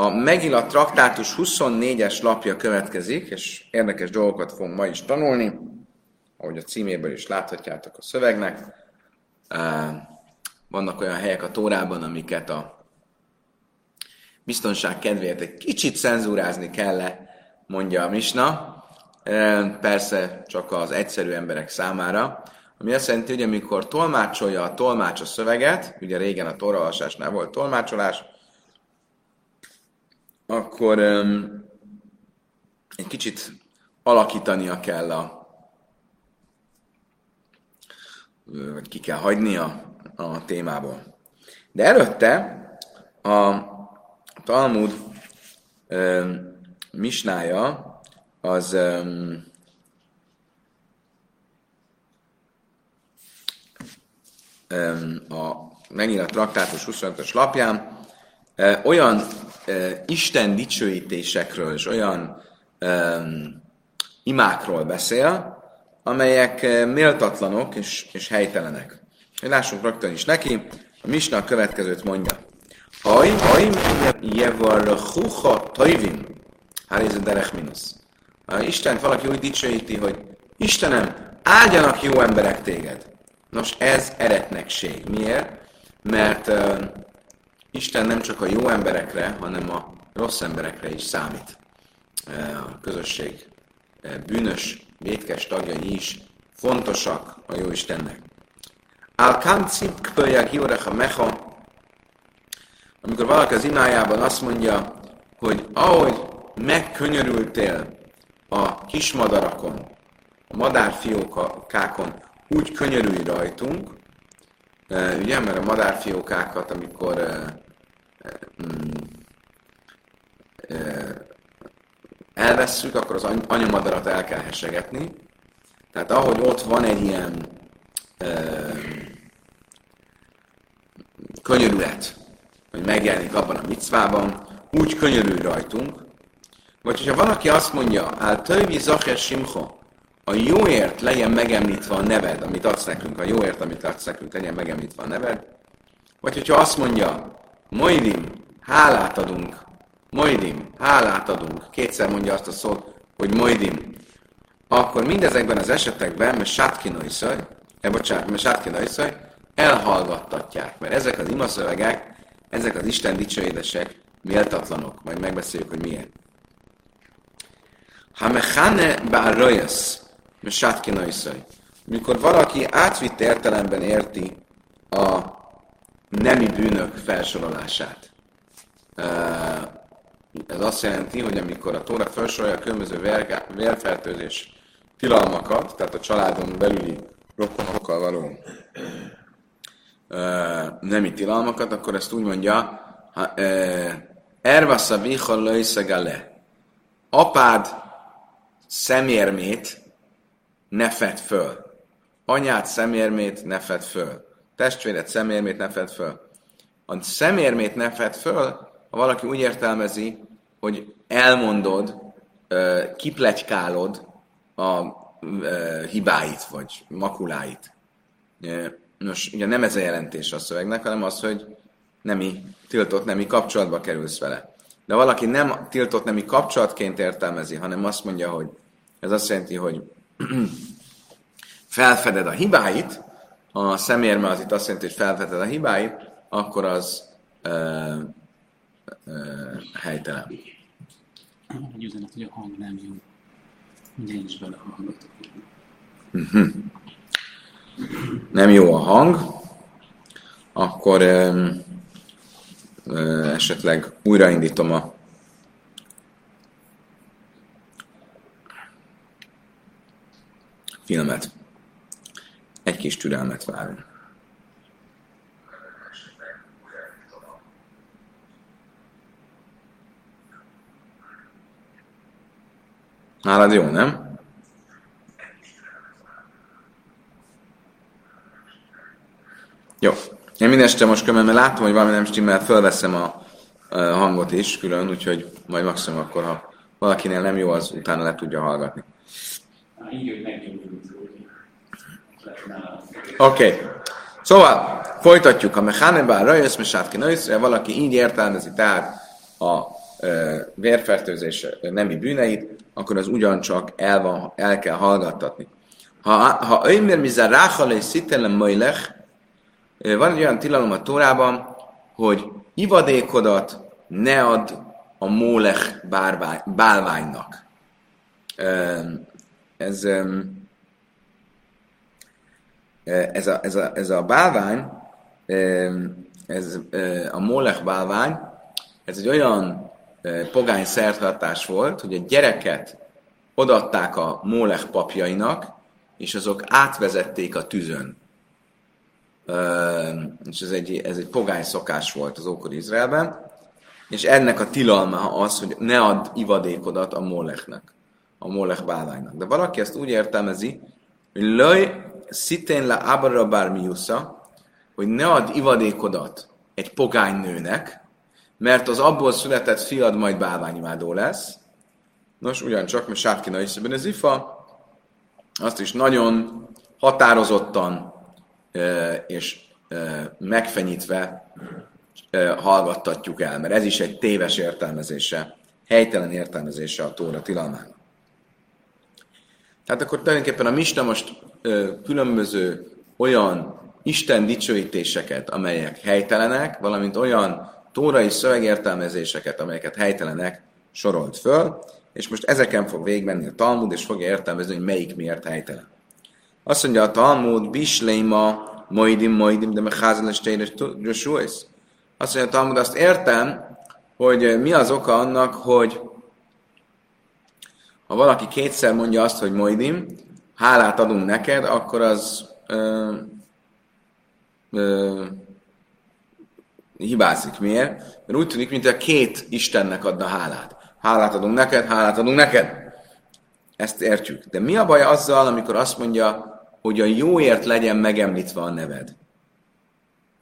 A Megillat traktátus 24-es lapja következik, és érdekes dolgokat fogunk ma is tanulni, ahogy a címéből is láthatjátok a szövegnek. Vannak olyan helyek a Tórában, amiket a biztonság kedvéért egy kicsit cenzúrázni kell mondja a Misna. Persze csak az egyszerű emberek számára. Ami azt jelenti, hogy amikor tolmácsolja a tolmács a szöveget, ugye régen a torolvasásnál volt tolmácsolás, akkor um, egy kicsit alakítania kell a vagy ki kell hagynia a témából. De előtte a Talmud um, misnája az um, a megint a traktátus 25-ös lapján olyan Isten dicsőítésekről és olyan um, imákról beszél, amelyek méltatlanok és, és helytelenek. Hogy lássunk rögtön is neki, a Misna a következőt mondja. Haj, haj, jevar huha tajvim, háréző derech minusz. Isten valaki úgy dicsőíti, hogy Istenem, áldjanak jó emberek téged. Nos, ez eretnekség. Miért? Mert uh, Isten nem csak a jó emberekre, hanem a rossz emberekre is számít. A közösség bűnös, vétkes tagjai is fontosak a jó Istennek. Al kancip kpölyak jórecha mecha, amikor valaki az imájában azt mondja, hogy ahogy megkönyörültél a kismadarakon, a madárfiókákon, úgy könyörülj rajtunk, ugye, mert a madárfiókákat, amikor mm, elvesszük, akkor az anyamadarat el kell hesegetni. Tehát ahogy ott van egy ilyen könyörület, hogy megjelenik abban a micvában, úgy könyörül rajtunk, vagy hogyha valaki azt mondja, áll többi zacher simcho, a jóért legyen megemlítve a neved, amit adsz nekünk, a jóért, amit adsz nekünk, legyen megemlítve a neved. Vagy hogyha azt mondja, Moidim, hálát adunk, Moidim, hálát adunk, kétszer mondja azt a szót, hogy Moidim, akkor mindezekben az esetekben, mert sátkinoiszaj, eh, bocsánat, mert sátkinoiszaj, elhallgattatják, mert ezek az imaszövegek, ezek az Isten dicsőédesek méltatlanok. Majd megbeszéljük, hogy miért. Ha mechane ba'arroyasz, Sátkina iszai. Mikor valaki átvitt értelemben érti a nemi bűnök felsorolását. Ez azt jelenti, hogy amikor a Tóra felsorolja a különböző vérfertőzés tilalmakat, tehát a családon belüli rokonokkal való nemi tilalmakat, akkor ezt úgy mondja, Ervasza vichal le. Apád szemérmét ne fedd föl. Anyát szemérmét ne fedd föl. Testvéred szemérmét ne fedd föl. A szemérmét ne fedd föl, ha valaki úgy értelmezi, hogy elmondod, kiplegykálod a hibáit, vagy makuláit. Nos, ugye nem ez a jelentés a szövegnek, hanem az, hogy nemi, tiltott nemi kapcsolatba kerülsz vele. De valaki nem tiltott nemi kapcsolatként értelmezi, hanem azt mondja, hogy ez azt jelenti, hogy felfeded a hibáit, a szemérme az itt azt jelenti, hogy felfeded a hibáit, akkor az ö, ö, helytelen. Egy üzenet, hogy a hang nem jó. Ugye is belehallgatok. Uh-huh. Nem jó a hang, akkor ö, ö, esetleg újraindítom a filmet. Egy kis türelmet várunk. Nálad jó, nem? Jó. Én minden este most kömmel, mert látom, hogy valami nem stimmel, fölveszem a, hangot is külön, úgyhogy majd maximum akkor, ha valakinél nem jó, az utána le tudja hallgatni. Oké. Okay. Szóval folytatjuk. A mechaneba rajössz mesátki valaki így értelmezi, tehát a ö, vérfertőzés nemi bűneit, akkor az ugyancsak el, van, el kell hallgattatni. Ha, ha öjmér mizel ráhal és szitelem majlech, van egy olyan tilalom a Tórában, hogy ivadékodat ne ad a mólech bálványnak. Ez, ez, a, ez, a, ez a bálvány, ez a mólech bálvány, ez egy olyan pogány szertartás volt, hogy a gyereket odatták a mólech papjainak, és azok átvezették a tűzön. És ez egy, ez egy pogány szokás volt az ókor Izraelben, és ennek a tilalma az, hogy ne add ivadékodat a mólechnek, a mólech bálványnak. De valaki ezt úgy értelmezi, hogy löj szitén le ábara bármiusza, hogy ne add ivadékodat egy pogány nőnek, mert az abból született fiad majd bálványimádó lesz. Nos, ugyancsak, mert Sátkina is az ifa, azt is nagyon határozottan és megfenyítve hallgattatjuk el, mert ez is egy téves értelmezése, helytelen értelmezése a Tóra tilalmának. Tehát akkor tulajdonképpen a Mista most különböző olyan Isten dicsőítéseket, amelyek helytelenek, valamint olyan tórai szövegértelmezéseket, amelyeket helytelenek sorolt föl, és most ezeken fog végigmenni a Talmud, és fogja értelmezni, hogy melyik miért helytelen. Azt mondja a Talmud, Bisléma, Moidim, Moidim, de Mechazel és Azt mondja a Talmud, azt értem, hogy mi az oka annak, hogy ha valaki kétszer mondja azt, hogy Moidim, hálát adunk neked, akkor az ö, ö, hibázik. Miért? Mert úgy tűnik, mint a két Istennek adna hálát. Hálát adunk neked, hálát adunk neked. Ezt értjük. De mi a baj azzal, amikor azt mondja, hogy a jóért legyen megemlítve a neved?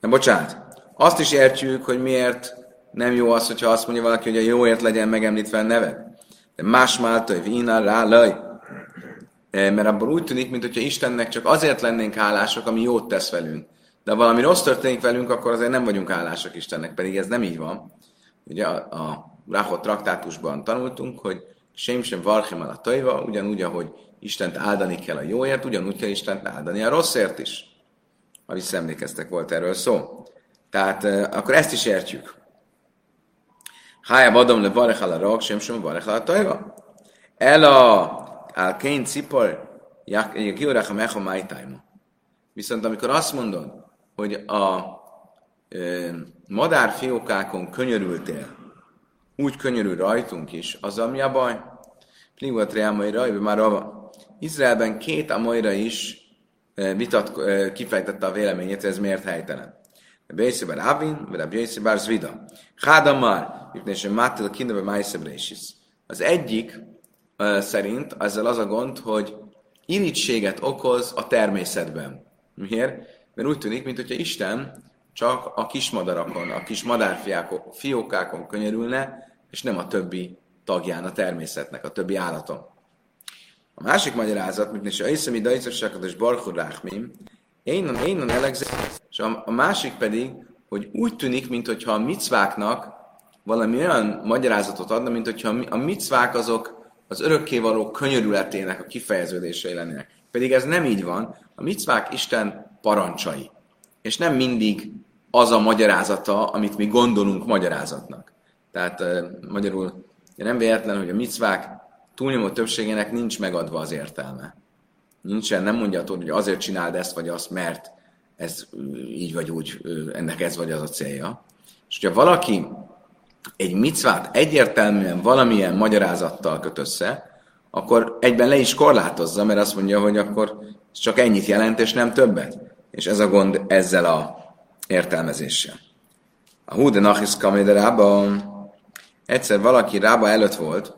Nem, bocsánat. Azt is értjük, hogy miért nem jó az, hogyha azt mondja valaki, hogy a jóért legyen megemlítve a neved. De más málta, hogy vína rá laj. E, mert abból úgy tűnik, mintha Istennek csak azért lennénk hálások, ami jót tesz velünk. De ha valami rossz történik velünk, akkor azért nem vagyunk hálásak Istennek, pedig ez nem így van. Ugye a, a Rachot traktátusban tanultunk, hogy sem sem varchem a tajva, ugyanúgy, ahogy Istent áldani kell a jóért, ugyanúgy kell Istent áldani a rosszért is. Ha visszaemlékeztek, volt erről szó. Tehát akkor ezt is értjük. Hája vadom le varechal a rak, sem sem varechal a tajva. El a alkén cipar, kiurach a mecha májtájma. Viszont amikor azt mondod, hogy a ö, madárfiókákon könyörültél, úgy könyörül rajtunk is, az mi a baj? Pligot reámai rajba már a Izraelben két amajra is vitat, kifejtette a véleményét, ez miért helytelen. Bészé bár Avin, vagy a Bészé bár Zvida. Hádamar, és a Mátil Kindebe Májszebrésis. Az egyik szerint ezzel az a gond, hogy irítséget okoz a természetben. Miért? Mert úgy tűnik, mintha Isten csak a kismadarakon, a kis madárfiókákon könyörülne, és nem a többi tagján a természetnek, a többi állaton. A másik magyarázat, mint is a iszemi dajcosságot és barchur ráhmim, én a elegzett, és a, a másik pedig, hogy úgy tűnik, mintha a micváknak valami olyan magyarázatot adna, mint hogyha a micvák azok az örökkévaló könyörületének a kifejeződései lennének. Pedig ez nem így van. A micvák Isten parancsai. És nem mindig az a magyarázata, amit mi gondolunk magyarázatnak. Tehát magyarul nem véletlen, hogy a micvák túlnyomó többségének nincs megadva az értelme. Nincsen, nem mondja attól, hogy azért csináld ezt vagy azt, mert ez így vagy úgy, ennek ez vagy az a célja. És hogyha valaki egy micvát egyértelműen valamilyen magyarázattal köt össze, akkor egyben le is korlátozza, mert azt mondja, hogy akkor csak ennyit jelent, és nem többet. És ez a gond ezzel a értelmezéssel. A hú de nachis rába, egyszer valaki rába előtt volt,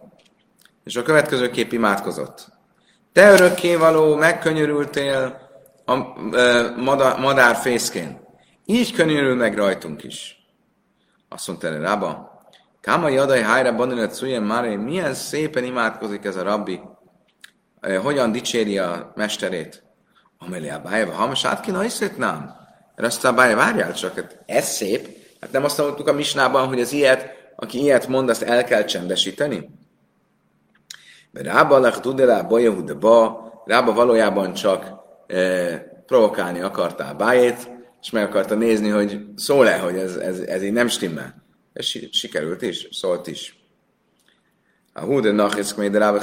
és a következő kép imádkozott. Te örökkévaló, megkönyörültél a madár, fészkén. Így könyörül meg rajtunk is. Azt mondta rába, Kámai adai hájra banilet szújjen már, milyen szépen imádkozik ez a rabbi, e, hogyan dicséri a mesterét. Ha most át kéne nem. Erre azt a bájva, várjál csak, hát ez szép. Hát nem azt mondtuk a misnában, hogy az ilyet aki ilyet mond, azt el kell csendesíteni? Rába lech tudelá bajahu de ba, Rába valójában csak e, provokálni akartál bájét, és meg akarta nézni, hogy szól-e, hogy ez, ez, ez így nem stimmel. Ez sikerült is, szólt is. A hú de nachiszk még de Rába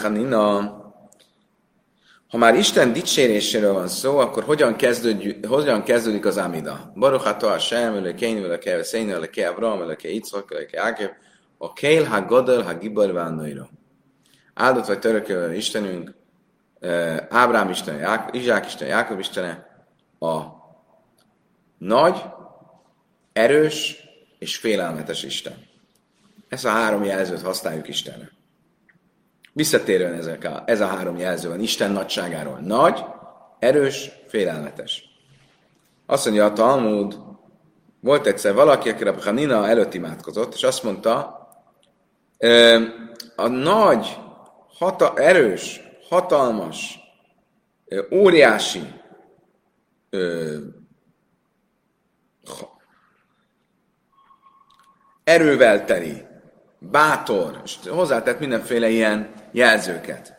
ha már Isten dicséréséről van szó, akkor hogyan, kezdődik, hogyan kezdődik az Amida? Baruch atah Hashem, Elokeinu, Elokei Veszeinu, Elokei Avram, Elokei Yitzchak, Elokei Ákev, a Keil ha Godel ha Gibar Vánnaira. Áldott vagy törökölő Istenünk, Ábrám Isten, Izsák Isten, Jákob Istene, a nagy, erős és félelmetes Isten. Ezt a három jelzőt használjuk Istenre. Visszatérően ezek a, ez a három jelző van Isten nagyságáról. Nagy, erős, félelmetes. Azt mondja a Talmud, volt egyszer valaki, aki a Hanina előtt imádkozott, és azt mondta, a nagy, hata, erős, hatalmas, óriási erővel teli, bátor, és hozzátett mindenféle ilyen jelzőket.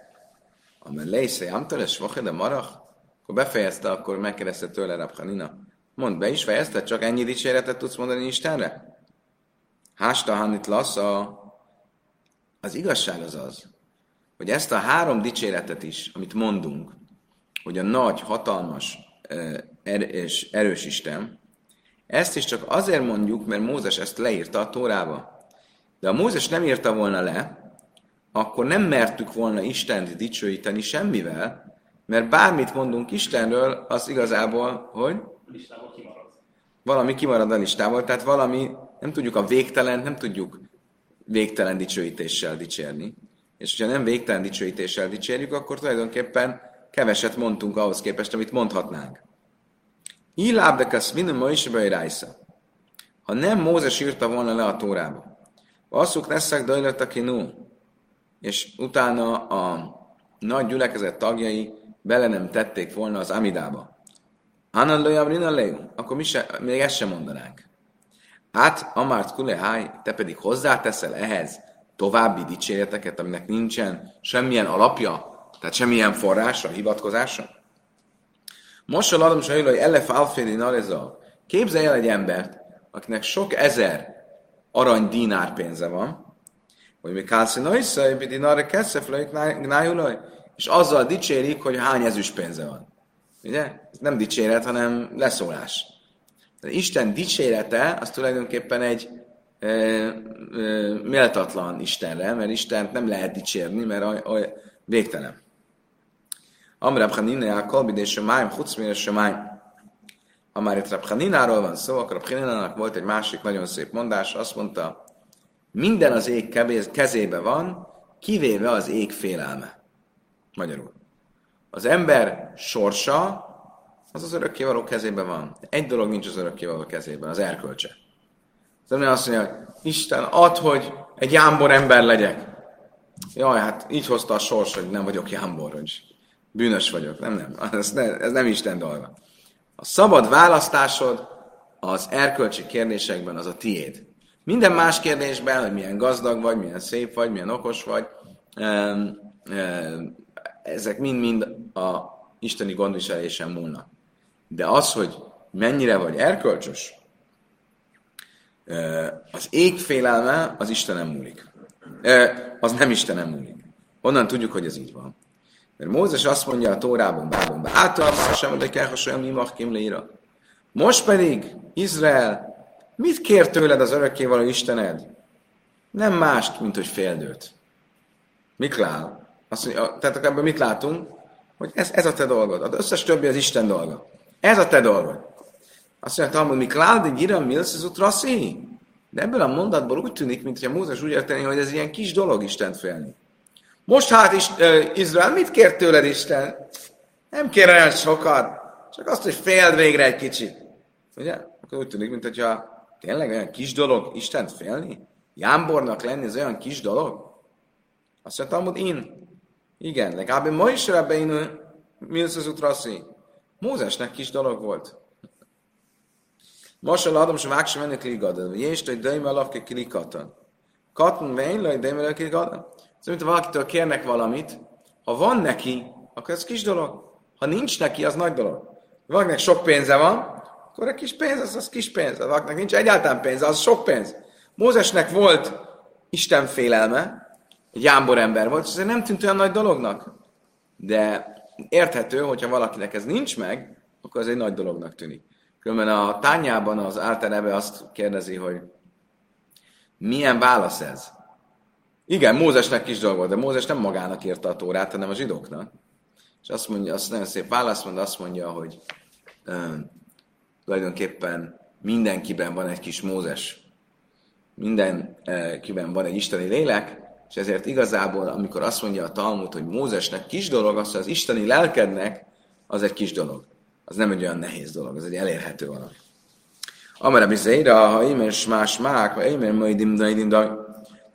Amen leisze jamtal, és de marach, akkor befejezte, akkor megkérdezte tőle Rabhanina. Mondd be is fejezted, csak ennyi dicséretet tudsz mondani Istenre? Hásta Hanit Lassa, az igazság az az, hogy ezt a három dicséretet is, amit mondunk, hogy a nagy, hatalmas er- és erős Isten, ezt is csak azért mondjuk, mert Mózes ezt leírta a Tórába. De ha Mózes nem írta volna le, akkor nem mertük volna Istent dicsőíteni semmivel, mert bármit mondunk Istenről, az igazából, hogy valami kimarad a listából, tehát valami, nem tudjuk a végtelen, nem tudjuk végtelen dicsőítéssel dicsérni. És hogyha nem végtelen dicsőítéssel dicsérjük, akkor tulajdonképpen keveset mondtunk ahhoz képest, amit mondhatnánk. Ilábdekasz minimum is Ha nem Mózes írta volna le a tórába, Asszuk leszek dajlott a kinú, és utána a nagy gyülekezet tagjai bele nem tették volna az Amidába. Hanan lojam rinaleu, akkor mi se, még ezt sem mondanánk. Hát, Amárt Kuleháj, te pedig hozzáteszel ehhez további dicséreteket, aminek nincsen semmilyen alapja, tehát semmilyen forrása, hivatkozása? Most a ladom sajló, hogy elef alféli nareza. Képzelj el egy embert, akinek sok ezer arany dinár pénze van, hogy mi kálszi noiszai, hogy dinár keszef gnájulaj, és azzal dicsérik, hogy hány ezüst pénze van. Ugye? Ez nem dicséret, hanem leszólás. De Isten dicsérete az tulajdonképpen egy e, e, méltatlan Istenre, mert Istent nem lehet dicsérni, mert a, a végtelen. Amrab Hanina chucmér és májm. Ha már itt Rabhanináról van szó, akkor Rabhaninának volt egy másik nagyon szép mondás, azt mondta, minden az ég kezébe van, kivéve az ég félelme. Magyarul. Az ember sorsa, az az örökkévaló kezében van. Egy dolog nincs az örökkévaló kezében, az erkölcse. Az ember azt mondja, Isten, ad, hogy egy jámbor ember legyek. Jaj, hát így hozta a sors, hogy nem vagyok jámbor, hogy bűnös vagyok. Nem, nem, ez, ne, ez nem Isten dolga. A szabad választásod az erkölcsi kérdésekben az a tiéd. Minden más kérdésben, hogy milyen gazdag vagy, milyen szép vagy, milyen okos vagy, ezek mind-mind a isteni gondviselésen múlnak. De az, hogy mennyire vagy erkölcsös, az ég félelme az Istenem múlik. Az nem Istenem múlik. Honnan tudjuk, hogy ez így van? Mert Mózes azt mondja a Tórában, Bában, általában sem, de kell hasonlóan mi machkim leíra. Most pedig, Izrael, mit kér tőled az örökkévaló Istened? Nem mást, mint hogy féldőt. Miklál. Azt mondja, tehát ebben mit látunk? Hogy ez, ez a te dolgod. Az összes többi az Isten dolga. Ez a te dolgod. Azt mondja, Talmud, Miklál, de gira milsz az utraszi? De ebből a mondatból úgy tűnik, mintha Mózes úgy érteni, hogy ez ilyen kis dolog Isten félni. Most hát is, Izrael, mit kért tőled Isten? Nem kér olyan sokat, csak azt, hogy féld végre egy kicsit. Ugye? Akkor úgy tűnik, mintha tényleg olyan kis dolog Istent félni? Jámbornak lenni, ez olyan kis dolog? Azt mondta, hogy én. Igen, legalább ma is ebbe én Milsz az utraszi. Mózesnek kis dolog volt. Most a ladom sem vágsa mennek ligad, és egy döjme alapke. Katn vénylaj, de emelőkék adam. Ez ha valakitől kérnek valamit, ha van neki, akkor ez kis dolog. Ha nincs neki, az nagy dolog. Valakinek sok pénze van, akkor a kis pénz, az, az kis pénz. Valakinek nincs egyáltalán pénze, az sok pénz. Mózesnek volt Isten félelme, egy jámbor ember volt, és ez nem tűnt olyan nagy dolognak. De érthető, hogyha valakinek ez nincs meg, akkor ez egy nagy dolognak tűnik. Különben a tányában az általában azt kérdezi, hogy milyen válasz ez? Igen, Mózesnek kis volt, de Mózes nem magának írta a tórát, hanem a zsidóknak. És azt mondja, azt nagyon szép válasz mond, azt mondja, hogy um, tulajdonképpen mindenkiben van egy kis Mózes. Mindenkiben van egy isteni lélek, és ezért igazából, amikor azt mondja a Talmud, hogy Mózesnek kis dolog, az, hogy az isteni lelkednek, az egy kis dolog. Az nem egy olyan nehéz dolog, az egy elérhető valami. Amara bizeira, ha imer más mák, ha imer majdim daidim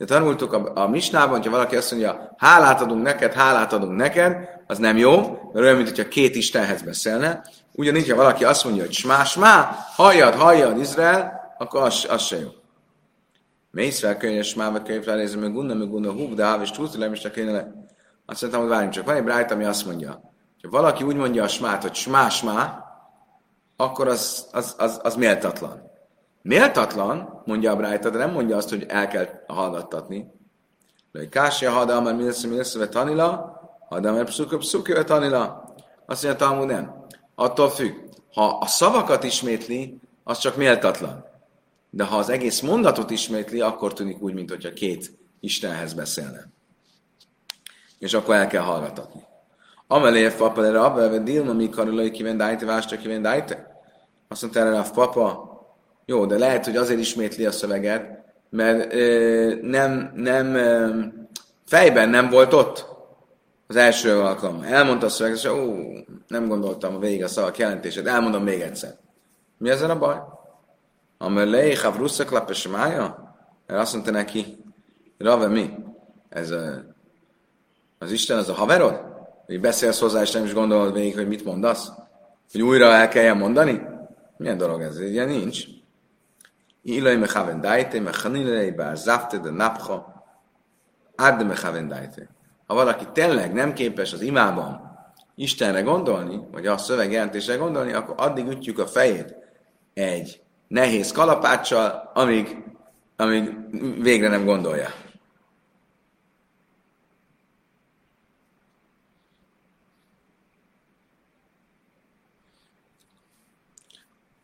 de tanultuk a, a misnában, hogyha valaki azt mondja, hálát adunk neked, hálát adunk neked, az nem jó, mert olyan, mint hogyha két Istenhez beszélne. Ugyanígy, ha valaki azt mondja, hogy smás má, halljad, halljad Izrael, akkor az, az se jó. Mész fel könyves mába könyv ránézni, meg gunna, meg gunna, húg, de háv, és túltulem, és le. Azt mondtam, hogy várjunk csak. Van egy brájt, ami azt mondja, ha valaki úgy mondja a smát, hogy smás má, akkor az, az, az, az méltatlan. Méltatlan, mondja a Brájta, de nem mondja azt, hogy el kell hallgattatni. Lőj kásja hadal, mert mi lesz, mi lesz, tanila, hadal, mert pszuka, pszuka, tanila. Azt mondja, Talmud nem. Attól függ. Ha a szavakat ismétli, az csak méltatlan. De ha az egész mondatot ismétli, akkor tűnik úgy, mintha két Istenhez beszélne. És akkor el kell hallgatatni. Amelé papelere abelve dilma mi karolai kivendájte, vástja kivendájte. Azt mondta erre a papa, jó, de lehet, hogy azért ismétli a szöveget, mert ö, nem, nem ö, fejben nem volt ott az első alkalom. Elmondta a szöveget, és ó, nem gondoltam végig a szavak jelentését, elmondom még egyszer. Mi ezzel a baj? Amelé, havrusszak lapesemája? Mert azt mondta neki, Rave, mi? Ez a, az Isten, az a haverod? Hogy beszélsz hozzá, és nem is gondolod végig, hogy mit mondasz? Hogy újra el kelljen mondani? Milyen dolog ez? Ilyen nincs. Ilai mechaven daite, mechanilei bár zafte de napcha, ádde mechaven daite. Ha valaki tényleg nem képes az imában Istenre gondolni, vagy a szövegjelentésre gondolni, akkor addig ütjük a fejét egy nehéz kalapáccsal, amíg, amíg végre nem gondolja.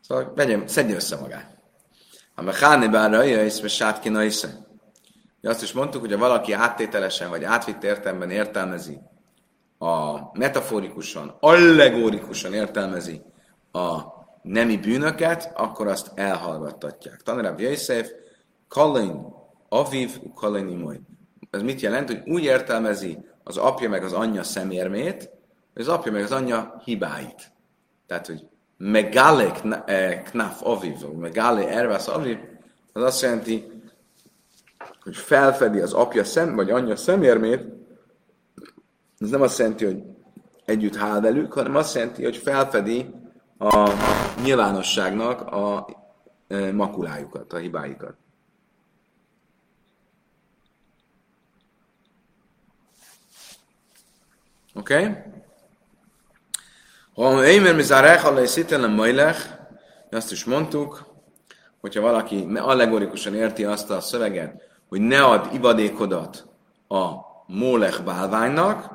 Szóval vegyem, szedje össze magát. A mecháni bárra jöjsz, és sát ki Azt is mondtuk, hogy ha valaki áttételesen vagy átvitt értelemben értelmezi, a metaforikusan, allegórikusan értelmezi a nemi bűnöket, akkor azt elhallgattatják. Tanráb Jöjszef, Kalin, Aviv, Kalin. Ez mit jelent? Hogy úgy értelmezi az apja meg az anyja szemérmét, hogy az apja meg az anyja hibáit. Tehát, hogy megale eh, knaf aviv, megale ervász aviv, az azt jelenti, hogy felfedi az apja szem, vagy anyja szemérmét, ez nem azt jelenti, hogy együtt hál velük, hanem azt jelenti, hogy felfedi a nyilvánosságnak a eh, makulájukat, a hibáikat. Oké? Okay? Azt is mondtuk, hogyha valaki allegorikusan érti azt a szöveget, hogy ne ad ivadékodat a mólech bálványnak,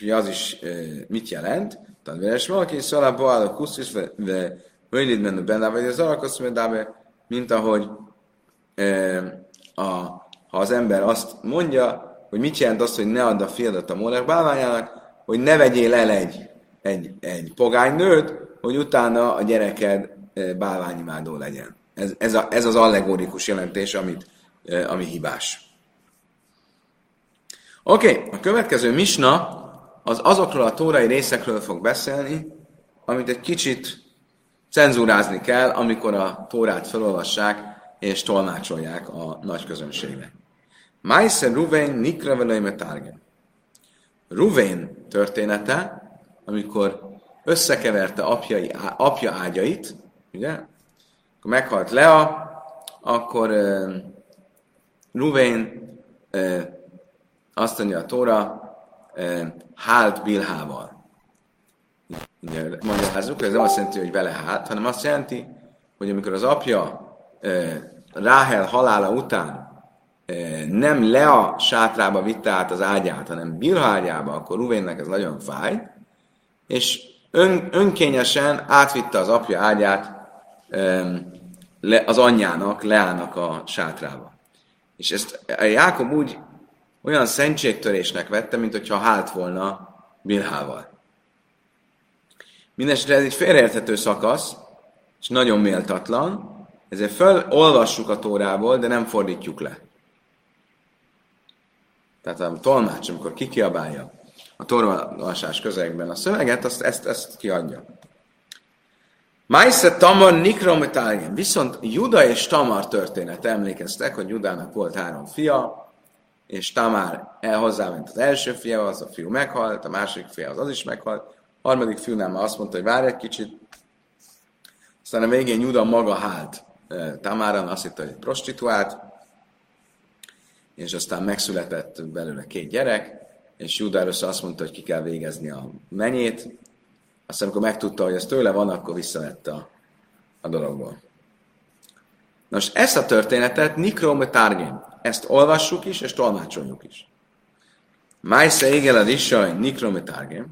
ugye az is e, mit jelent? Tehát veres valaki szalá boál a kusztis, ve vöjlid menő benne, vagy az alakasz mint ahogy e, a, ha az ember azt mondja, hogy mit jelent az, hogy ne add a fiadat a mólech bálványának, hogy ne vegyél el egy egy, egy pogány nőt, hogy utána a gyereked e, bálványimádó legyen. Ez, ez, a, ez az allegorikus jelentés, amit, e, ami hibás. Oké, okay, a következő misna az azokról a tórai részekről fog beszélni, amit egy kicsit cenzúrázni kell, amikor a tórát felolvassák és tolmácsolják a nagy közönségnek. Májszer Ruvén Nikra Velejme Ruvén története amikor összekeverte apjai, apja ágyait, ugye? Akkor meghalt Lea, akkor Ruvén azt mondja a Tóra, hált Bilhával. Magyarázzuk, ez nem azt jelenti, hogy vele hát, hanem azt jelenti, hogy amikor az apja Ráhel halála után nem Lea sátrába vitte át az ágyát, hanem Bilha ágyába, akkor Ruvénnek ez nagyon fáj, és ön, önkényesen átvitte az apja ágyát az anyjának, Leának a sátrába. És ezt a Jákob úgy olyan szentségtörésnek vette, mint hogyha hált volna Bilhával. Mindenesetre ez egy félreérthető szakasz, és nagyon méltatlan, ezért felolvassuk a tórából, de nem fordítjuk le. Tehát a tolmács, amikor kikiabálja a torvalásás közegben a szöveget, azt, ezt, ezt kiadja. Májsze Tamar Nikrom Viszont Juda és Tamar történet. Emlékeztek, hogy Judának volt három fia, és Tamár el hozzáment az első fia, az a fiú meghalt, a másik fia az az is meghalt, a harmadik fiúnál már azt mondta, hogy várj egy kicsit, aztán a végén Juda maga hált Tamáran, azt hitte, hogy prostituált, és aztán megszületett belőle két gyerek, és Judáros azt mondta, hogy ki kell végezni a menyét, aztán amikor megtudta, hogy ez tőle van, akkor visszavett a, a dologból. Nos, ezt a történetet Nikrom Targén, ezt olvassuk is, és tolmácsoljuk is. Májsze égel a Rissaj Nikrom Targén,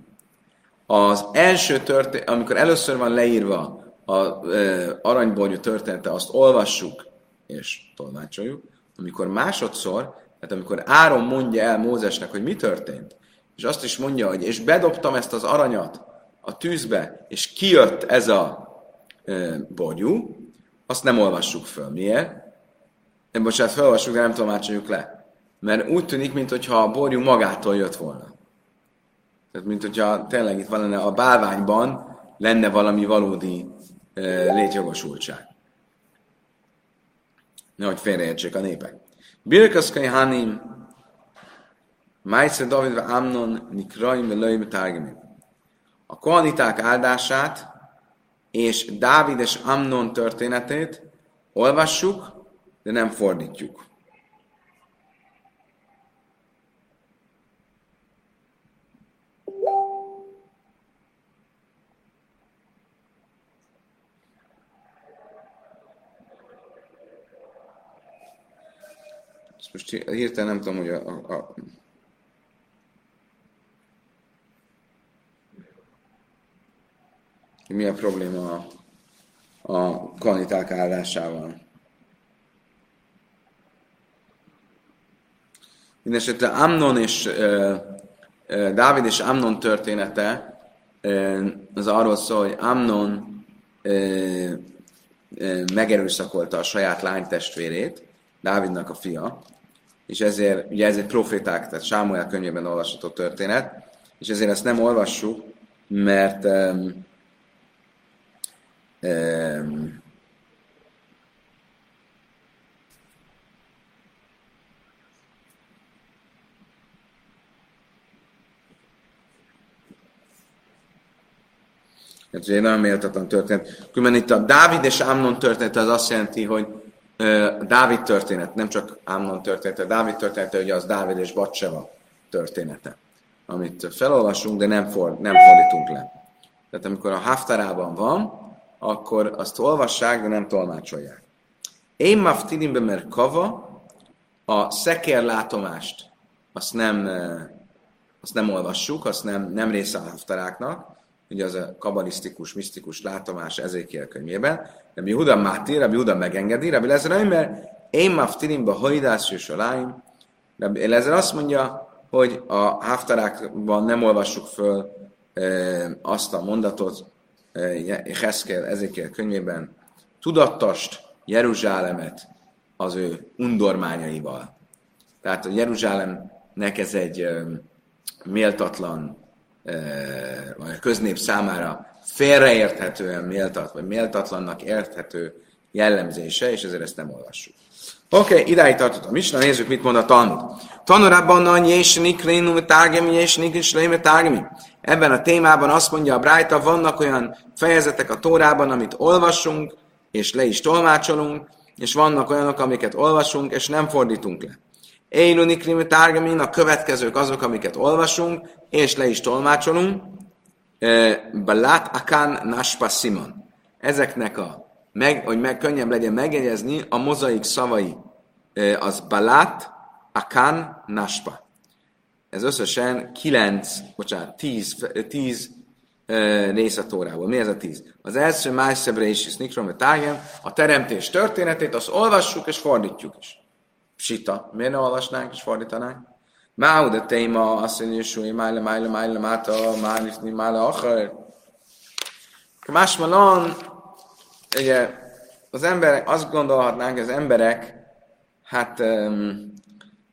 az első történet, amikor először van leírva a e, aranyborjú története, azt olvassuk és tolmácsoljuk. Amikor másodszor, tehát amikor Áron mondja el Mózesnek, hogy mi történt, és azt is mondja, hogy és bedobtam ezt az aranyat a tűzbe, és kijött ez a e, borjú, azt nem olvassuk föl. Miért? Nem, bocsánat, felolvassuk, de nem tolmácsoljuk le. Mert úgy tűnik, mintha a borjú magától jött volna. Tehát, mint hogyha tényleg itt van a bálványban lenne valami valódi e, létjogosultság. Nehogy félreértsék a népek. Birkaszkai Hanim, Májsze David Amnon, Nikraim, Löjm, A kohaniták áldását és Dávid és Amnon történetét olvassuk, de nem fordítjuk. Most hirtelen nem tudom, hogy a, a, mi a probléma a, a kaniták állásával. Mindenesetre Amnon és uh, uh, Dávid és Amnon története uh, az arról szól, hogy Amnon megerőszakolta a saját lánytestvérét, Dávidnak a fia, és ezért, ugye ez egy proféták, tehát Sámuel könyvében olvasható történet, és ezért ezt nem olvassuk, mert um, um, Ez egy nagyon méltatlan történet. Különben itt a Dávid és Amnon történet az azt jelenti, hogy Dávid történet, nem csak Ámnon története, Dávid története, ugye az Dávid és Batseva története, amit felolvasunk, de nem, for, nem fordítunk le. Tehát amikor a Haftarában van, akkor azt olvassák, de nem tolmácsolják. Én maftidim mert kava, a szekérlátomást, azt nem, azt nem olvassuk, azt nem, nem része a haftaráknak, ugye az a kabalisztikus, misztikus látomás ezékiel könyvében, Rabbi Huda Máti, Rabbi Huda megengedi, Rabbi Lezer mert én maftilimba hajdász és aláim. Rabbi Lezer azt mondja, hogy a haftarákban nem olvassuk föl e, azt a mondatot, e, Heszkel ezékiel könyvében, tudattast Jeruzsálemet az ő undormányaival. Tehát a Jeruzsálemnek ez egy e, méltatlan, vagy a köznép számára félreérthetően méltat, vagy méltatlannak érthető jellemzése, és ezért ezt nem olvassuk. Oké, okay, idáig tartott a Misna, nézzük, mit mond a Talmud. Tanulában nagy és nikrénu tágemi, és nikrisléme tágemi. Ebben a témában azt mondja a Brájta, vannak olyan fejezetek a Tórában, amit olvasunk, és le is tolmácsolunk, és vannak olyanok, amiket olvasunk, és nem fordítunk le. Élu Nikrim Tárgamin, a következők azok, amiket olvasunk, és le is tolmácsolunk. Balát Akan Naspa Simon. Ezeknek a, meg, hogy meg könnyebb legyen megjegyezni, a mozaik szavai az Balát Akan Naspa. Ez összesen 9, bocsánat, 10, 10 rész a Tórából. Mi ez a 10? Az első Májszebre is Nikrom a teremtés történetét, azt olvassuk és fordítjuk is. Sita. Miért ne olvasnánk és fordítanánk? Máu de téma azt mondja, hogy májle, májle, májle, máta, májle, májle, akar. Másmalon, ugye, az emberek, azt gondolhatnánk, az emberek, hát um,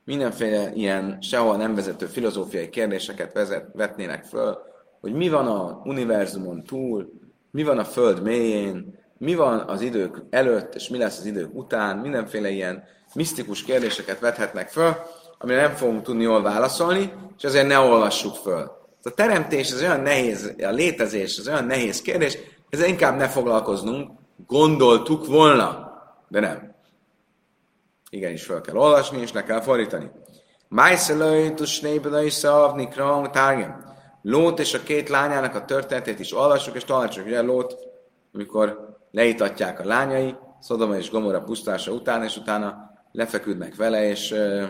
mindenféle ilyen sehol nem vezető filozófiai kérdéseket vezet, vetnének föl, hogy mi van a univerzumon túl, mi van a föld mélyén, mi van az idők előtt, és mi lesz az idők után, mindenféle ilyen misztikus kérdéseket vethetnek föl, amire nem fogunk tudni jól válaszolni, és ezért ne olvassuk föl. A teremtés az olyan nehéz, a létezés az olyan nehéz kérdés, ezzel inkább ne foglalkoznunk, gondoltuk volna, de nem. Igenis fel kell olvasni, és le kell fordítani. Májszelőjtus nébelői szavni kram tárgem. Lót és a két lányának a történetét is olvassuk, és tanácsok, ugye Lót, amikor leítatják a lányai, Szodoma és Gomora pusztása után, és utána lefeküdnek vele, és ö,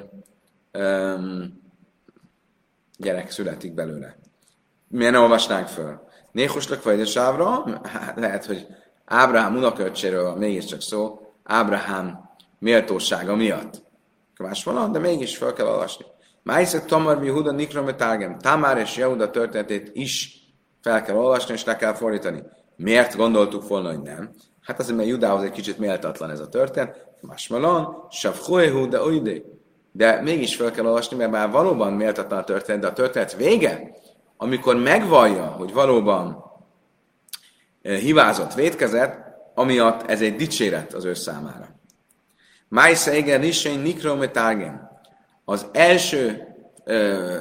ö, gyerek születik belőle. Milyen olvasnánk föl? Néhoslak vagy Ábraham? Hát lehet, hogy Ábrahám unoköccséről mégiscsak szó, Ábrahám méltósága miatt. Más van, de mégis fel kell olvasni. Májszek Tamar Huda Nikrometárgem, Tamár és Jehuda történetét is fel kell olvasni, és le kell fordítani. Miért gondoltuk volna, hogy nem? Hát azért, mert Judához egy kicsit méltatlan ez a történet. Másmalon, Savhoehu, de oide. De mégis fel kell olvasni, mert már valóban méltatlan a történet, de a történet vége, amikor megvallja, hogy valóban eh, hibázott, védkezett, amiatt ez egy dicséret az ő számára. Májsze igen, Risén Nikrometárgen. Az első ö,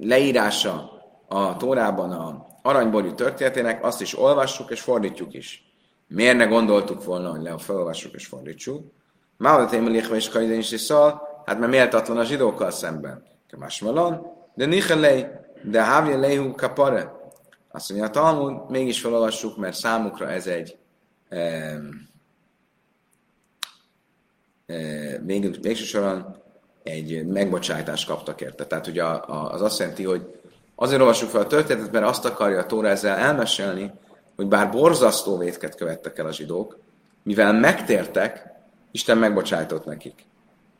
leírása a Tórában a aranyború történetének, azt is olvassuk és fordítjuk is. Miért ne gondoltuk volna, hogy le felolvassuk és fordítsuk? Málat émelékve és kajdén is szal, hát mert méltatlan a zsidókkal szemben. Kemásmalon, de nichelej, de hávja lehu kapare. Azt mondja, a Talmud mégis felolvassuk, mert számukra ez egy e, végül, végső soron egy megbocsájtást kaptak érte. Tehát ugye az azt jelenti, hogy azért olvassuk fel a történetet, mert azt akarja a Tóra ezzel elmesélni, hogy bár borzasztó vétket követtek el a zsidók, mivel megtértek, Isten megbocsájtott nekik.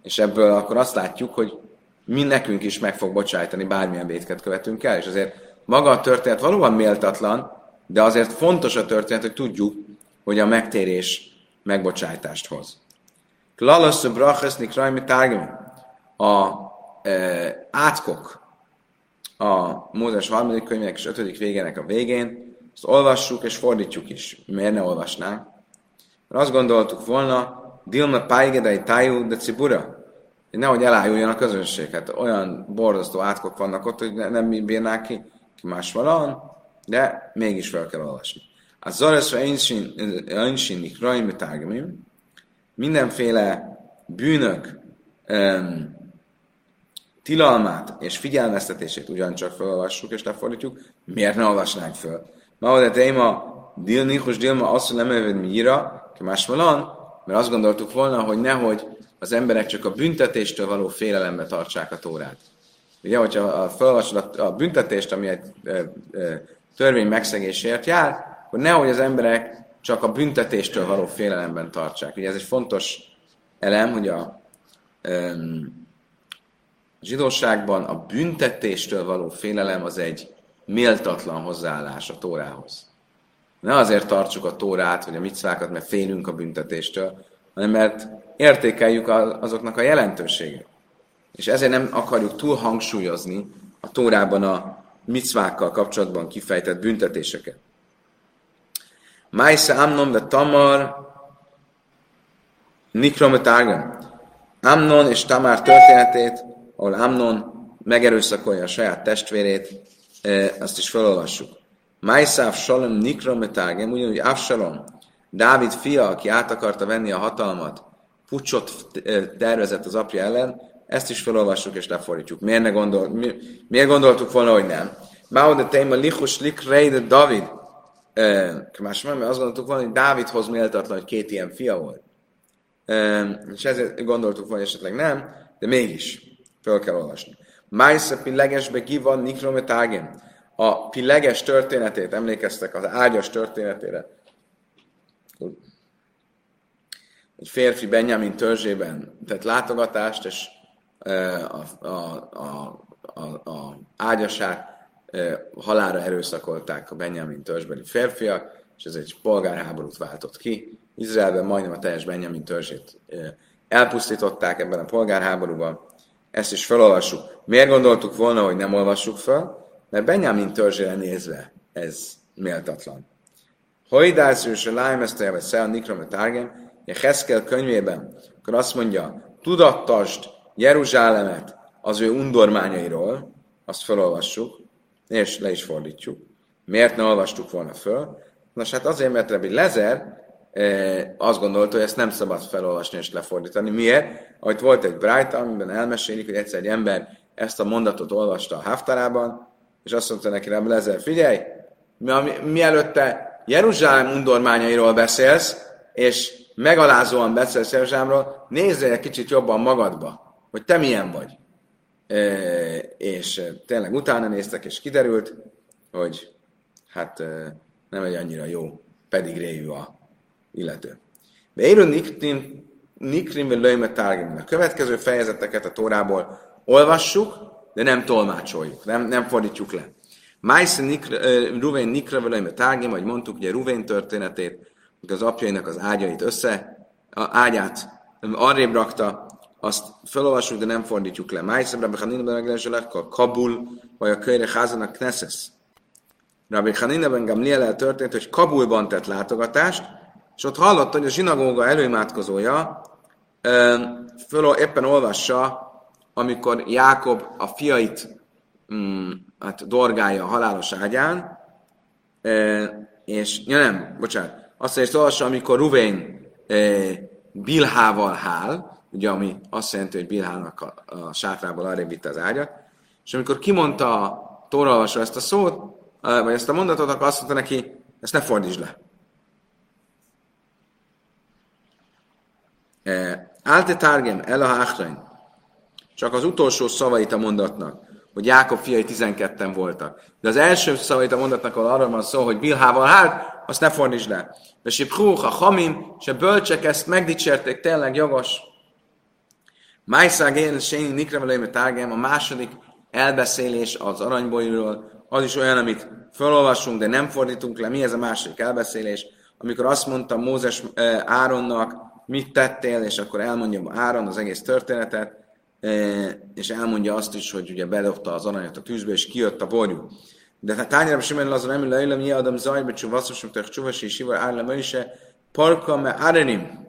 És ebből akkor azt látjuk, hogy mi nekünk is meg fog bocsájtani, bármilyen vétket követünk el, és azért maga a történet valóban méltatlan, de azért fontos a történet, hogy tudjuk, hogy a megtérés megbocsájtást hoz. Klalasz brachesnik rajmi A e, átkok a Mózes harmadik könyvek és ötödik végének a végén ezt olvassuk és fordítjuk is. Miért ne olvasnánk? Mert azt gondoltuk volna, Dilma Páigedei Tájú de Cibura, hogy nehogy elájuljon a közönség. Hát olyan borzasztó átkok vannak ott, hogy ne, nem bírnák ki, ki más van, de mégis fel kell olvasni. A Zareszra Einshinik Raimi Tágmim, mindenféle bűnök um, tilalmát és figyelmeztetését ugyancsak felolvassuk és lefordítjuk, miért ne olvasnánk föl? Ma oda téma, dilnichus dilma azt nem eved mira, másmalan, mert azt gondoltuk volna, hogy nehogy az emberek csak a büntetéstől való félelembe tartsák a tórát. Ugye, hogyha felolvasod a, büntetést, ami egy törvény megszegésért jár, akkor nehogy az emberek csak a büntetéstől való félelemben tartsák. Ugye ez egy fontos elem, hogy a e, zsidóságban a büntetéstől való félelem az egy méltatlan hozzáállás a Tórához. Ne azért tartsuk a Tórát, vagy a micvákat, mert félünk a büntetéstől, hanem mert értékeljük azoknak a jelentőségét. És ezért nem akarjuk túl hangsúlyozni a Tórában a micvákkal kapcsolatban kifejtett büntetéseket. Májsze Amnon de Tamar Nikrometárgam. Amnon és Tamar történetét, ahol Amnon megerőszakolja a saját testvérét, azt is felolvassuk. Májszáv Salom Nikra Metágem, ugyanúgy Avsalom Dávid fia, aki át akarta venni a hatalmat, pucsot tervezett az apja ellen, ezt is felolvassuk és lefordítjuk. Miért, ne gondol, mi, miért gondoltuk volna, hogy nem? Maude téma lichus lik de David. Más mert azt gondoltuk volna, hogy Dávidhoz méltatlan, hogy két ilyen fia volt. És ezért gondoltuk volna, hogy esetleg nem, de mégis fel kell olvasni. Májsze pillegesbe giva nikrometágem. A pilleges történetét, emlékeztek az ágyas történetére. Egy férfi Benjamin törzsében tett látogatást, és a, a, a, a, a ágyasát halára erőszakolták a Benjamin törzsbeli férfiak, és ez egy polgárháborút váltott ki. Izraelben majdnem a teljes Benjamin törzsét elpusztították ebben a polgárháborúban. Ezt is felolvassuk. Miért gondoltuk volna, hogy nem olvassuk fel? Mert Benjamin törzsére nézve ez méltatlan. Hajdász és a lájmesztelje, vagy Szea Nikrom a Heszkel könyvében, akkor azt mondja, tudattasd Jeruzsálemet az ő undormányairól, azt felolvassuk, és le is fordítjuk. Miért ne olvastuk volna föl? Nos, hát azért, mert Rabbi Lezer e, azt gondolta, hogy ezt nem szabad felolvasni és lefordítani. Miért? Ahogy volt egy Bright, amiben elmesélik, hogy egyszer egy ember ezt a mondatot olvasta a Haftarában, és azt mondta neki Rabbi Lezer, figyelj, mi, mi, mielőtte Jeruzsálem undormányairól beszélsz, és megalázóan beszélsz Jeruzsálemről, nézz egy kicsit jobban magadba hogy te milyen vagy. E, és tényleg utána néztek, és kiderült, hogy hát nem egy annyira jó réjű a illető. Beérő Nikrim Löjme A következő fejezeteket a Tórából olvassuk, de nem tolmácsoljuk, nem, nem fordítjuk le. Májsz Ruvén Nikra Löjme Tárgim, vagy mondtuk ugye Ruvén történetét, hogy az apjainak az ágyait össze, a ágyát arrébb rakta, azt felolvassuk, de nem fordítjuk le. Májszem Rabbi Hanina ben a Kabul, vagy a Kölyre Házanak Knesses. Rabbi Hanina ben Gamliel történt, hogy Kabulban tett látogatást, és ott hallotta, hogy a zsinagóga előimádkozója föl, éppen olvassa, amikor Jákob a fiait mm, hát dorgálja a halálos ágyán, és, ja nem, bocsánat, azt mondja, olvassa, amikor Ruvén Bilhával hál, ugye, ami azt jelenti, hogy Bilhának a, a sátrából arrébb vitte az ágyat, és amikor kimondta a tóraolvasó ezt a szót, vagy ezt a mondatot, akkor azt mondta neki, ezt ne fordítsd le. Álte tárgem, el a háchrain. Csak az utolsó szavait a mondatnak, hogy Jákob fiai 12-en voltak. De az első szavait a mondatnak, ahol arról van szó, hogy Bilhával hát, azt ne fordítsd le. De si a hamim, a bölcsek ezt megdicsérték, tényleg jogos. Májszág én, Séni Nikrevelőjme Tárgem, a második elbeszélés az aranybolyról, az is olyan, amit felolvasunk, de nem fordítunk le. Mi ez a második elbeszélés? Amikor azt mondta Mózes eh, Áronnak, mit tettél, és akkor elmondja Áron az egész történetet, és elmondja azt is, hogy ugye bedobta az aranyat a tűzbe, és kijött a borjú. De hát tányára sem azon nem leilem, mi adom zajbe, csuvaszosok, tök csuvasi, és ivar árlem is, parka me arenim.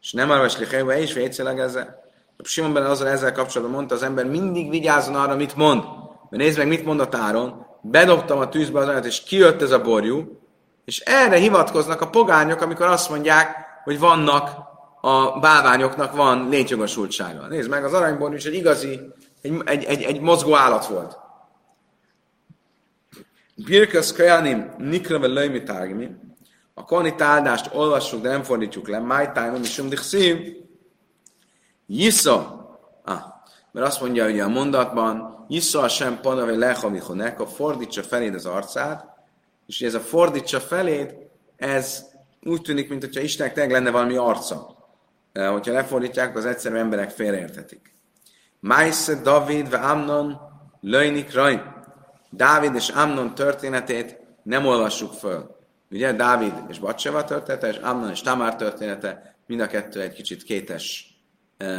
És nem arra, hogy és vécéleg ezzel. Simon ben azon ezzel kapcsolatban mondta, az ember mindig vigyázzon arra, mit mond. Mert nézd meg, mit mondott Áron. Bedobtam a tűzbe az anyat, és kijött ez a borjú, és erre hivatkoznak a pogányok, amikor azt mondják, hogy vannak a bálványoknak van létjogosultsága. Nézd meg, az aranyborjú is egy igazi, egy, egy, egy, egy mozgó állat volt. Birkas Kajanim Nikrave Löjmi Tárgimi. A konit áldást olvassuk, de nem fordítjuk le. My time, is szív. Jisza, ah, mert azt mondja hogy a mondatban, Jisza sem panave lecha fordítsa feléd az arcát, és ez a fordítsa feléd, ez úgy tűnik, mint hogyha Istennek tényleg lenne valami arca. Eh, hogyha lefordítják, az egyszerű emberek félreérthetik. Májsze David ve Amnon löjnik raj. Dávid és Amnon történetét nem olvassuk föl. Ugye Dávid és Batseva története, és Amnon és Tamár története, mind a kettő egy kicsit kétes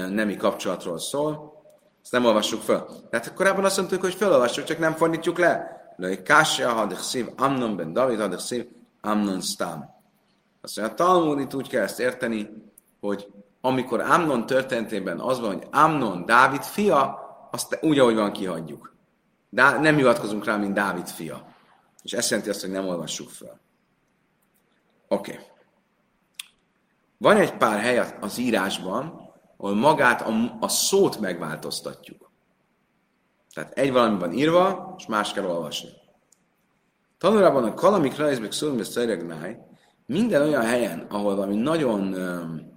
nemi kapcsolatról szól, ezt nem olvassuk fel. Tehát korábban azt mondtuk, hogy felolvassuk, csak nem fordítjuk le. Lőj Kásja, hadik szív, Amnon ben David, hadik szív, Amnon Stam. Azt mondja, a Talmud itt úgy kell ezt érteni, hogy amikor Amnon történetében az van, hogy Amnon Dávid fia, azt úgy, ahogy van, kihagyjuk. De nem hivatkozunk rá, mint Dávid fia. És ezt jelenti azt, hogy nem olvassuk fel. Oké. Okay. Van egy pár hely az írásban, ahol magát a, a szót megváltoztatjuk. Tehát egy valami van írva, és más kell olvasni. Tanulában a kalamik rajzbek szeregnáj, minden olyan helyen, ahol valami nagyon um,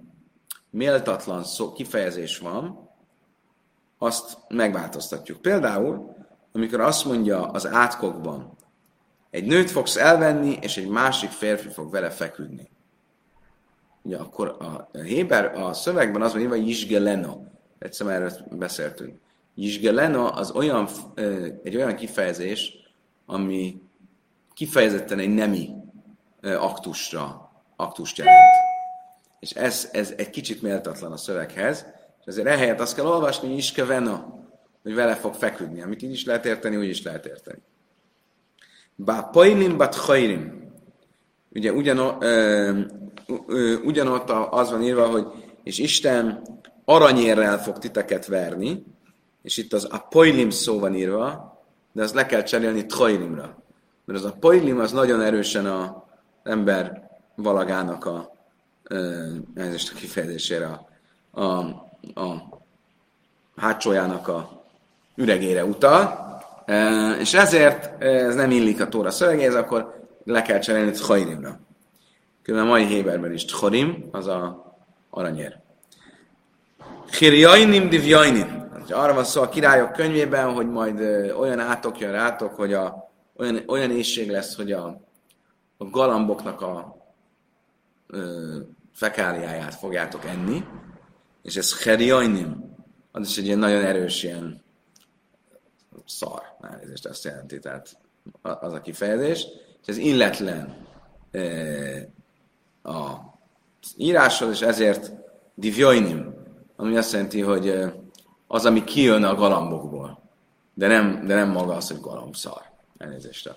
méltatlan szó, kifejezés van, azt megváltoztatjuk. Például, amikor azt mondja az átkokban, egy nőt fogsz elvenni, és egy másik férfi fog vele feküdni. Ugye akkor a Héber, a szövegben az van írva, Isgeleno. Egyszer erről beszéltünk. Isgeleno az olyan, egy olyan kifejezés, ami kifejezetten egy nemi aktusra, aktust jelent. És ez, ez egy kicsit méltatlan a szöveghez, és ezért ehelyett azt kell olvasni, hogy Iskevena, hogy vele fog feküdni, amit így is lehet érteni, úgy is lehet érteni. Bá pajlim bat hajrim. Ugye ugyanott az van írva, hogy és Isten aranyérrel fog titeket verni, és itt az a pojlim szó van írva, de azt le kell cserélni trojlimra. Mert az a pojlim az nagyon erősen az ember valagának a, ez a kifejezésére a, a, a hátsójának a üregére utal, és ezért ez nem illik a tóra szövegéhez, akkor le kell cserélni tchairimra. Különben a mai Héberben is tchorim, az a aranyér. Chirjainim divjainim. Arra van szó a királyok könyvében, hogy majd olyan átok jön rátok, hogy a, olyan, olyan éjség lesz, hogy a, a galamboknak a fekáliáját fogjátok enni, és ez cheriainim, az is egy ilyen nagyon erős ilyen szar, elnézést azt jelenti, tehát az a kifejezés, és ez illetlen e, a íráshoz, és ezért divjainim, ami azt jelenti, hogy az, ami kijön a galambokból, de nem, de nem maga az, hogy galambszar. Elnézést.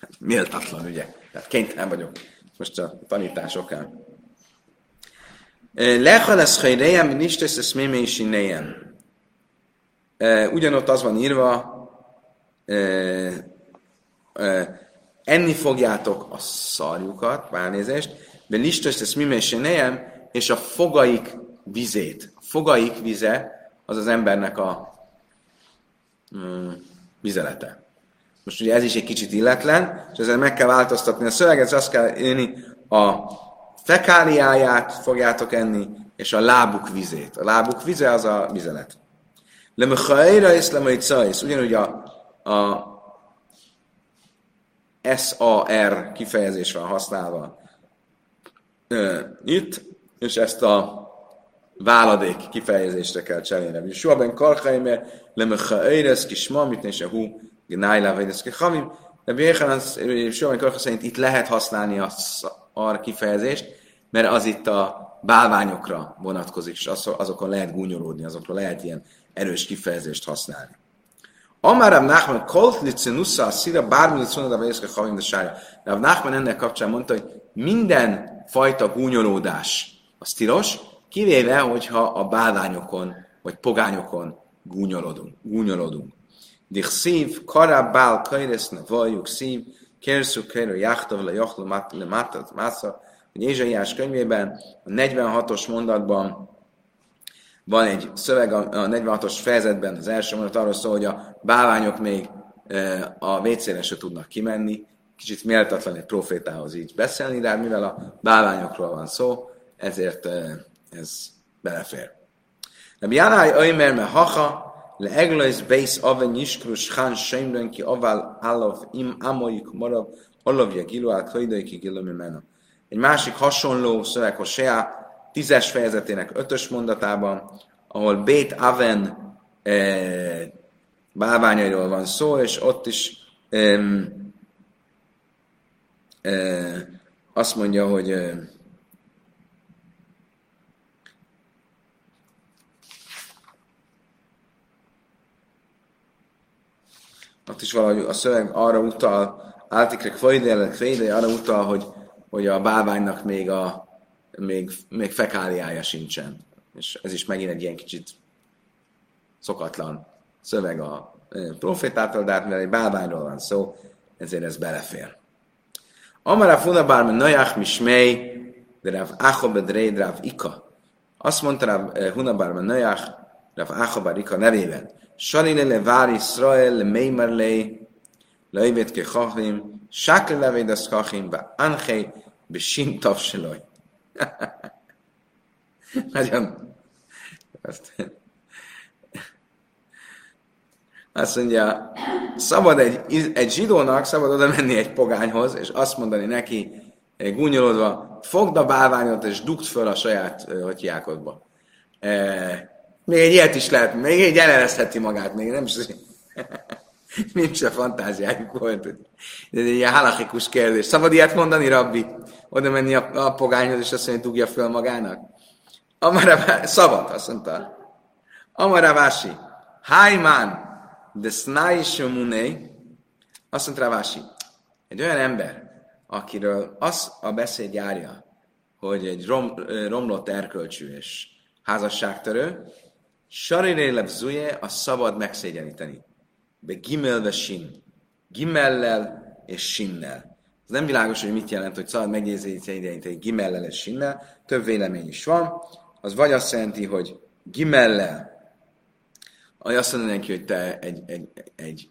Hát, méltatlan, ugye? Tehát kénytelen vagyok most a tanítás okán. Lechal ez hajrejem, nincs tesz ezt ugyanott az van írva, enni fogjátok a szarjukat, válnézést, de listos ezt mi és a fogaik vizét. A fogaik vize az az embernek a mm, vizelete. Most ugye ez is egy kicsit illetlen, és ezzel meg kell változtatni a szöveget, azt kell írni, a fekáliáját fogjátok enni, és a lábuk vizét. A lábuk vize az a vizelet. Lemechaira és lemaitzais, ugyanúgy a, a SAR kifejezés van használva itt, és ezt a váladék kifejezésre kell cserélni. Soha ben karchaimer lemechaira kisma, mit nézse hú, gnájlá vagy kechamim, de Béhanan soha ben szerint itt lehet használni a ar kifejezést, mert az itt a bálványokra vonatkozik, és azokon lehet gúnyolódni, azokról lehet ilyen erős kifejezést használni. Amáram Nachman kolt licenusza a szira bármi licenusza a vejeszke havim de sája. Rav Nachman ennek kapcsán mondta, hogy minden fajta gúnyolódás az tilos, kivéve, hogyha a bálványokon vagy pogányokon gúnyolodunk. gúnyolodunk. Dich szív, karab bál kajreszne vajuk szív, kerszú kajra jachtav le jachlu le mátat másza, hogy Ézsaiás könyvében, a 46-os mondatban van egy szöveg a 46-os fejezetben, az első mondat arról szól, hogy a bálványok még e, a vécére se tudnak kimenni. Kicsit méltatlan egy profétához így beszélni, de hát mivel a bálványokról van szó, ezért e, ez belefér. Rabbi Jánáj Öjmer me hacha, le eglajsz bész ave nyiskru schán seimren ki aval állov im amoik marav olovja gilu kaidai ki gilu Egy másik hasonló szöveg, hogy tízes fejezetének ötös mondatában, ahol Bét Aven e, bálványairól van szó, és ott is e, e, azt mondja, hogy e, ott is valahogy a szöveg arra utal, Áltikre Kvajde, arra utal, hogy, hogy a bálványnak még a még, még fekáliája sincsen. És ez is megint egy ilyen kicsit szokatlan szöveg a profétától, de hát egy bálványról van szó, ezért ez belefér. Amara funabár, mert najach mismei, de Rav Achobed Reid Ika. Azt mondta Rav Hunabarban Nöjach, Rav Achobed Ika nevében. Salile le vár Israel le meimerle leivét ke chachim, sákle levéd az chachim, be anchei, be sim tavseloj. Nagyon... Azt, azt mondja, szabad egy, egy zsidónak, szabad oda menni egy pogányhoz, és azt mondani neki, gúnyolódva, fogd a bálványot, és dugd föl a saját hotyákodba. E, még egy ilyet is lehet, még egy eleresztheti magát, még nem is... Nincs a fantáziájuk volt. Ez egy ilyen halachikus kérdés. Szabad ilyet mondani, rabbi? Oda menni a, a pogányhoz, és azt mondja, dugja föl magának? Amara, szabad, azt mondta. Amara Vási, Hájmán, de Shomunei, azt mondta Vási, egy olyan ember, akiről az a beszéd járja, hogy egy rom, romlott erkölcsű és házasságtörő, Sariréleb zuje a szabad megszégyeníteni. Be gimelve sin. Gimellel és sinnel. Ez nem világos, hogy mit jelent, hogy szabad egy gimellel és sinnel. Több vélemény is van. Az vagy azt jelenti, hogy gimellel, vagy azt mondja neki, hogy te egy, egy, egy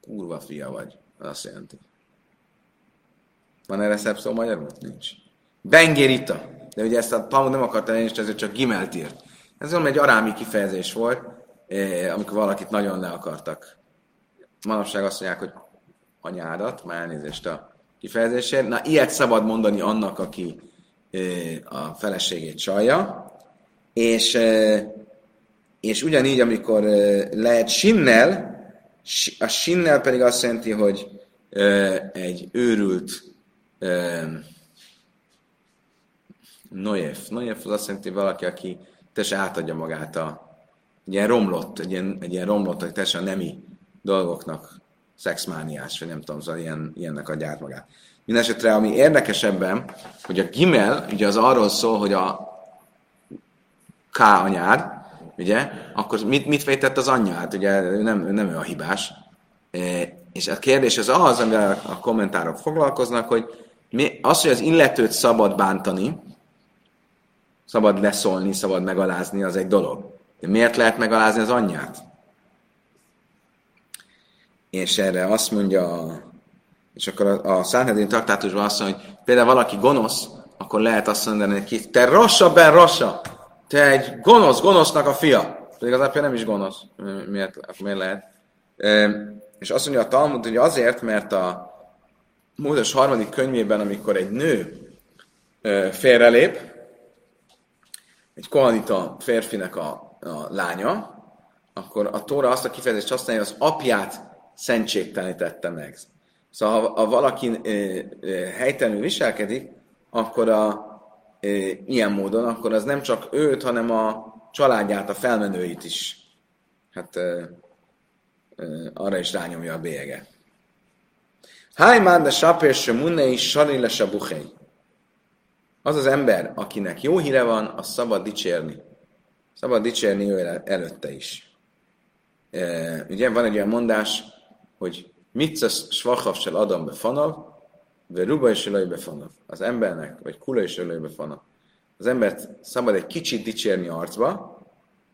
kurva fia vagy. Az azt jelenti. Van erre szebb szó magyarul? Nincs. Bengérita. De ugye ezt a Talmud nem akarta és ezért csak gimelt írt. Ez olyan egy arámi kifejezés volt, eh, amikor valakit nagyon le akartak. Manapság azt mondják, hogy anyádat, már elnézést a kifejezésért. Na, ilyet szabad mondani annak, aki eh, a feleségét csalja, és, eh, és ugyanígy, amikor lehet sinnel, a sinnel pedig azt jelenti, hogy egy őrült Noef. Noef az azt jelenti valaki, aki teljesen átadja magát a egy ilyen romlott, egy ilyen, egy ilyen romlott, hogy teljesen nemi dolgoknak szexmániás, vagy nem tudom, szóval ilyen, ilyennek adja át magát. Mindenesetre, ami érdekesebben, hogy a Gimel, ugye az arról szól, hogy a K anyád, ugye, akkor mit, mit vétett az anyja? Hát ugye nem, nem ő a hibás. E, és a kérdés az az, amivel a kommentárok foglalkoznak, hogy mi, az, hogy az illetőt szabad bántani, szabad leszólni, szabad megalázni, az egy dolog. De miért lehet megalázni az anyját? És erre azt mondja, és akkor a, a Szánhedén traktátusban azt mondja, hogy például valaki gonosz, akkor lehet azt mondani neki, te rassa, ben rassa, te egy gonosz, gonosznak a fia. Pedig az apja nem is gonosz. Miért, miért lehet? És azt mondja a Talmud, hogy azért, mert a Mózes harmadik könyvében, amikor egy nő félrelép, egy kohanita férfinek a, a lánya, akkor a Tóra azt a kifejezést használja, az apját szentségtelenítette meg. Szóval ha, ha valaki e, e, helytelenül viselkedik, akkor a, e, ilyen módon, akkor az nem csak őt, hanem a családját, a felmenőit is hát e, e, arra is rányomja a bélyege. Hájmán de sapér se munei sarile se. Az az ember, akinek jó híre van, az szabad dicsérni. Szabad dicsérni ő előtte is. E, ugye van egy olyan mondás, hogy mitzas svachaf adam befanav, ve ruba is be befanav. Az embernek, vagy kula is be befanav. Az embert szabad egy kicsit dicsérni arcba,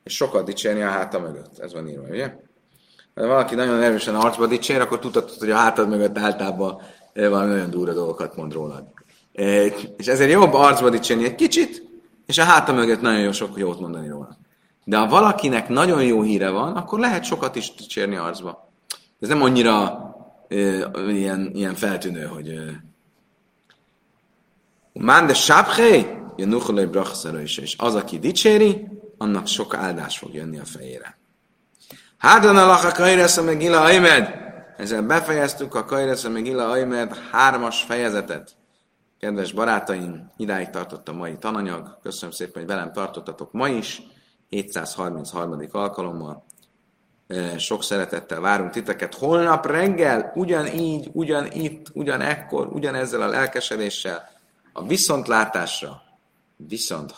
és sokat dicsérni a háta mögött. Ez van írva, ugye? Ha valaki nagyon erősen arcba dicsér, akkor tudhatod, hogy a hátad mögött általában valami olyan durva dolgokat mond rólad. És ezért jobb arcba dicsérni egy kicsit, és a háta mögött nagyon jó sok jót mondani róla. De ha valakinek nagyon jó híre van, akkor lehet sokat is dicsérni arcba. Ez nem annyira e, ilyen, ilyen feltűnő, hogy Mán de sábhely, jön nucholai brachszara is, és az, aki dicséri, annak sok áldás fog jönni a fejére. Hádan alak a kajresz a megila aimed. Ezzel befejeztük a kajresz a megila aimed hármas fejezetet. Kedves barátaim, idáig tartott a mai tananyag. Köszönöm szépen, hogy velem tartottatok ma is. 733. alkalommal. Sok szeretettel várunk titeket. Holnap reggel ugyanígy, ugyanitt, ugyanekkor, ugyanezzel a lelkesedéssel a viszontlátásra, viszont.